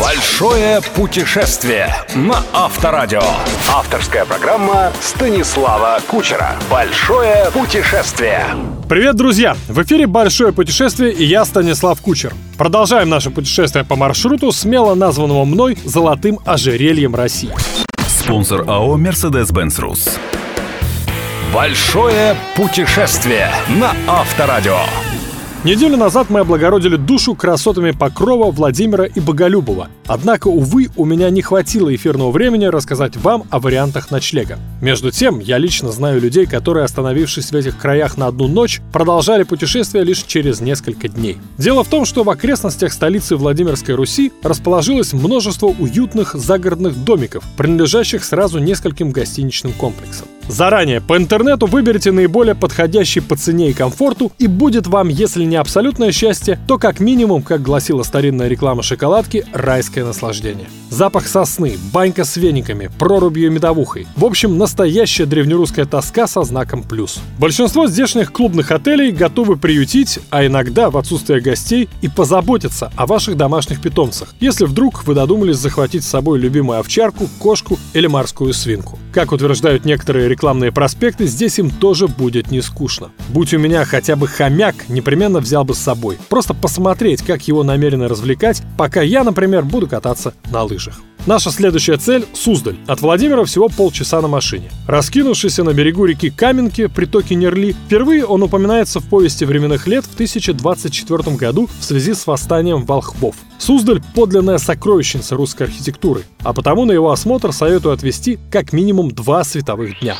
Большое путешествие на Авторадио. Авторская программа Станислава Кучера. Большое путешествие. Привет, друзья! В эфире «Большое путешествие» и я, Станислав Кучер. Продолжаем наше путешествие по маршруту, смело названного мной «Золотым ожерельем России». Спонсор АО «Мерседес-Бенц Рус». Большое путешествие на Авторадио. Неделю назад мы облагородили душу красотами Покрова, Владимира и Боголюбова. Однако, увы, у меня не хватило эфирного времени рассказать вам о вариантах ночлега. Между тем, я лично знаю людей, которые, остановившись в этих краях на одну ночь, продолжали путешествие лишь через несколько дней. Дело в том, что в окрестностях столицы Владимирской Руси расположилось множество уютных загородных домиков, принадлежащих сразу нескольким гостиничным комплексам. Заранее по интернету выберите наиболее подходящий по цене и комфорту, и будет вам, если не абсолютное счастье, то как минимум, как гласила старинная реклама шоколадки, райское наслаждение. Запах сосны, банька с вениками, прорубью и медовухой. В общем, настоящая древнерусская тоска со знаком плюс. Большинство здешних клубных отелей готовы приютить, а иногда, в отсутствие гостей, и позаботиться о ваших домашних питомцах, если вдруг вы додумались захватить с собой любимую овчарку, кошку или морскую свинку. Как утверждают некоторые рекламные проспекты, здесь им тоже будет не скучно. Будь у меня хотя бы хомяк, непременно взял бы с собой. Просто посмотреть, как его намерены развлекать, пока я, например, буду кататься на лыжах. Наша следующая цель – Суздаль. От Владимира всего полчаса на машине. Раскинувшийся на берегу реки Каменки, притоке Нерли, впервые он упоминается в повести временных лет в 1024 году в связи с восстанием волхвов. Суздаль – подлинная сокровищница русской архитектуры, а потому на его осмотр советую отвести как минимум два световых дня.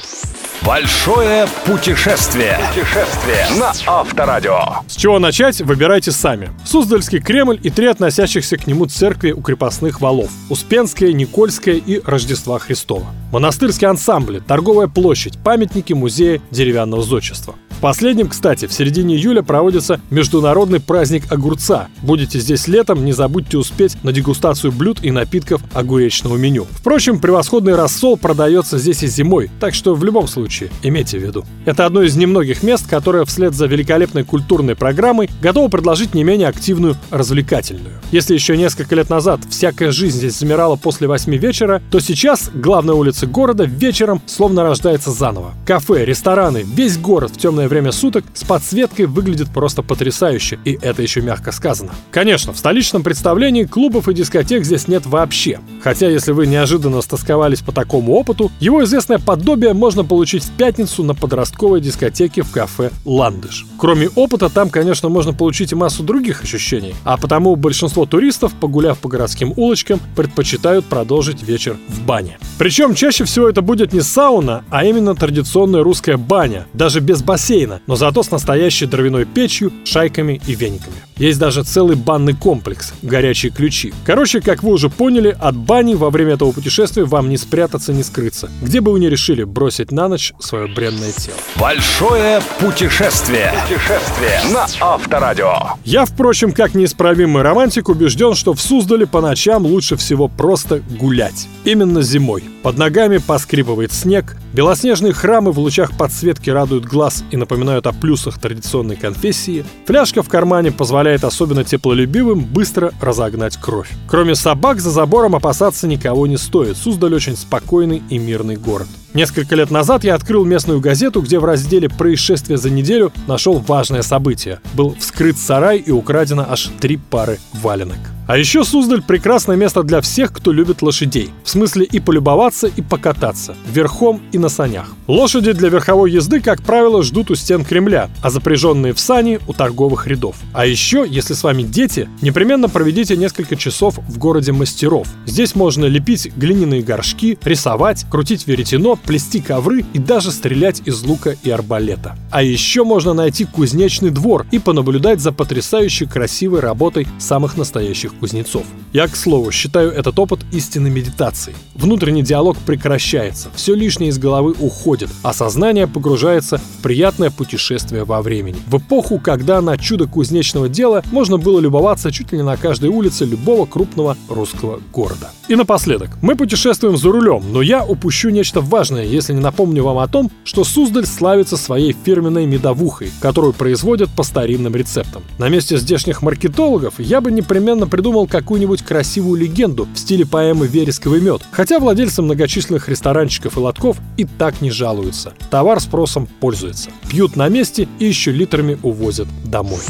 Большое путешествие. Путешествие на Авторадио. С чего начать, выбирайте сами. Суздальский Кремль и три относящихся к нему церкви у крепостных валов. Успенская, Никольская и Рождества Христова. Монастырские ансамбли, торговая площадь, памятники музея деревянного зодчества. В последнем, кстати, в середине июля проводится международный праздник огурца. Будете здесь летом, не забудьте успеть на дегустацию блюд и напитков огуречного меню. Впрочем, превосходный рассол продается здесь и зимой, так что в любом случае имейте в виду. Это одно из немногих мест, которое вслед за великолепной культурной программой готово предложить не менее активную развлекательную. Если еще несколько лет назад всякая жизнь здесь замирала после восьми вечера, то сейчас главная улица города вечером словно рождается заново. Кафе, рестораны, весь город в темное время суток с подсветкой выглядит просто потрясающе, и это еще мягко сказано. Конечно, в столичном представлении клубов и дискотек здесь нет вообще. Хотя, если вы неожиданно стосковались по такому опыту, его известное подобие можно получить в пятницу на подростковой дискотеке в кафе «Ландыш». Кроме опыта, там, конечно, можно получить и массу других ощущений, а потому большинство туристов, погуляв по городским улочкам, предпочитают продолжить вечер в бане. Причем чаще всего это будет не сауна, а именно традиционная русская баня, даже без бассейна, но зато с настоящей дровяной печью, шайками и вениками. Есть даже целый банный комплекс «Горячие ключи». Короче, как вы уже поняли, от бани во время этого путешествия вам не спрятаться, не скрыться, где бы вы ни решили бросить на ночь свое бренное тело. Большое путешествие. Путешествие на Авторадио. Я, впрочем, как неисправимый романтик, убежден, что в Суздале по ночам лучше всего просто гулять. Именно зимой. Под ногами поскрипывает снег, белоснежные храмы в лучах подсветки радуют глаз и напоминают о плюсах традиционной конфессии, фляжка в кармане позволяет особенно теплолюбивым быстро разогнать кровь. Кроме собак, за забором опасаться никого не стоит. Суздаль очень спокойный и мирный город. Несколько лет назад я открыл местную газету, где в разделе «Происшествия за неделю» нашел важное событие. Был вскрыт сарай и украдено аж три пары валенок. А еще Суздаль – прекрасное место для всех, кто любит лошадей. В смысле и полюбоваться, и покататься. Верхом и на санях. Лошади для верховой езды, как правило, ждут у стен Кремля, а запряженные в сани – у торговых рядов. А еще, если с вами дети, непременно проведите несколько часов в городе мастеров. Здесь можно лепить глиняные горшки, рисовать, крутить веретено, плести ковры и даже стрелять из лука и арбалета. А еще можно найти кузнечный двор и понаблюдать за потрясающе красивой работой самых настоящих кузнецов. Я, к слову, считаю этот опыт истинной медитацией. Внутренний диалог прекращается, все лишнее из головы уходит, а сознание погружается в приятное путешествие во времени. В эпоху, когда на чудо кузнечного дела можно было любоваться чуть ли не на каждой улице любого крупного русского города. И напоследок, мы путешествуем за рулем, но я упущу нечто важное, если не напомню вам о том, что Суздаль славится своей фирменной медовухой, которую производят по старинным рецептам. На месте здешних маркетологов я бы непременно придумал какую-нибудь красивую легенду в стиле поэмы «Вересковый мед», хотя владельцы многочисленных ресторанчиков и лотков и так не жалуются. Товар спросом пользуется. Пьют на месте и еще литрами увозят домой.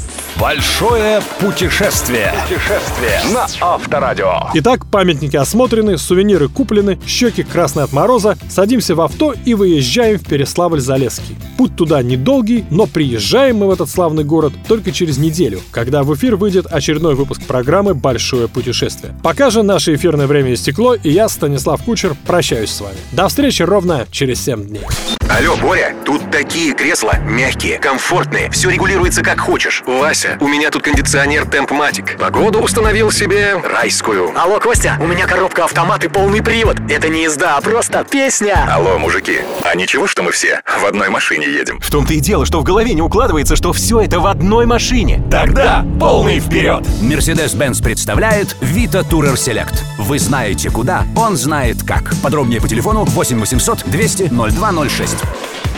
Большое путешествие. Путешествие на Авторадио. Итак, памятники осмотрены, сувениры куплены, щеки красные от мороза, садимся в авто и выезжаем в Переславль-Залесский. Путь туда недолгий, но приезжаем мы в этот славный город только через неделю, когда в эфир выйдет очередной выпуск программы «Большое путешествие». Пока же наше эфирное время истекло, и я, Станислав Кучер, прощаюсь с вами. До встречи ровно через 7 дней. Алло, Боря, тут такие кресла мягкие, комфортные, все регулируется как хочешь. Вася, у меня тут кондиционер Темпматик. Погоду установил себе райскую. Алло, Костя, у меня коробка автомат и полный привод. Это не езда, а просто песня. Алло, мужики, а ничего, что мы все в одной машине едем? В том-то и дело, что в голове не укладывается, что все это в одной машине. Тогда полный вперед! Mercedes-Benz представляет Vita Tourer Select. Вы знаете куда, он знает как. Подробнее по телефону 8 800 200 0206.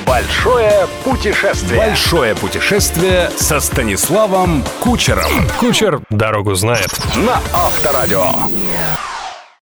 Большое путешествие. Большое путешествие со Станиславом Кучером. Кучер дорогу знает. На Авторадио.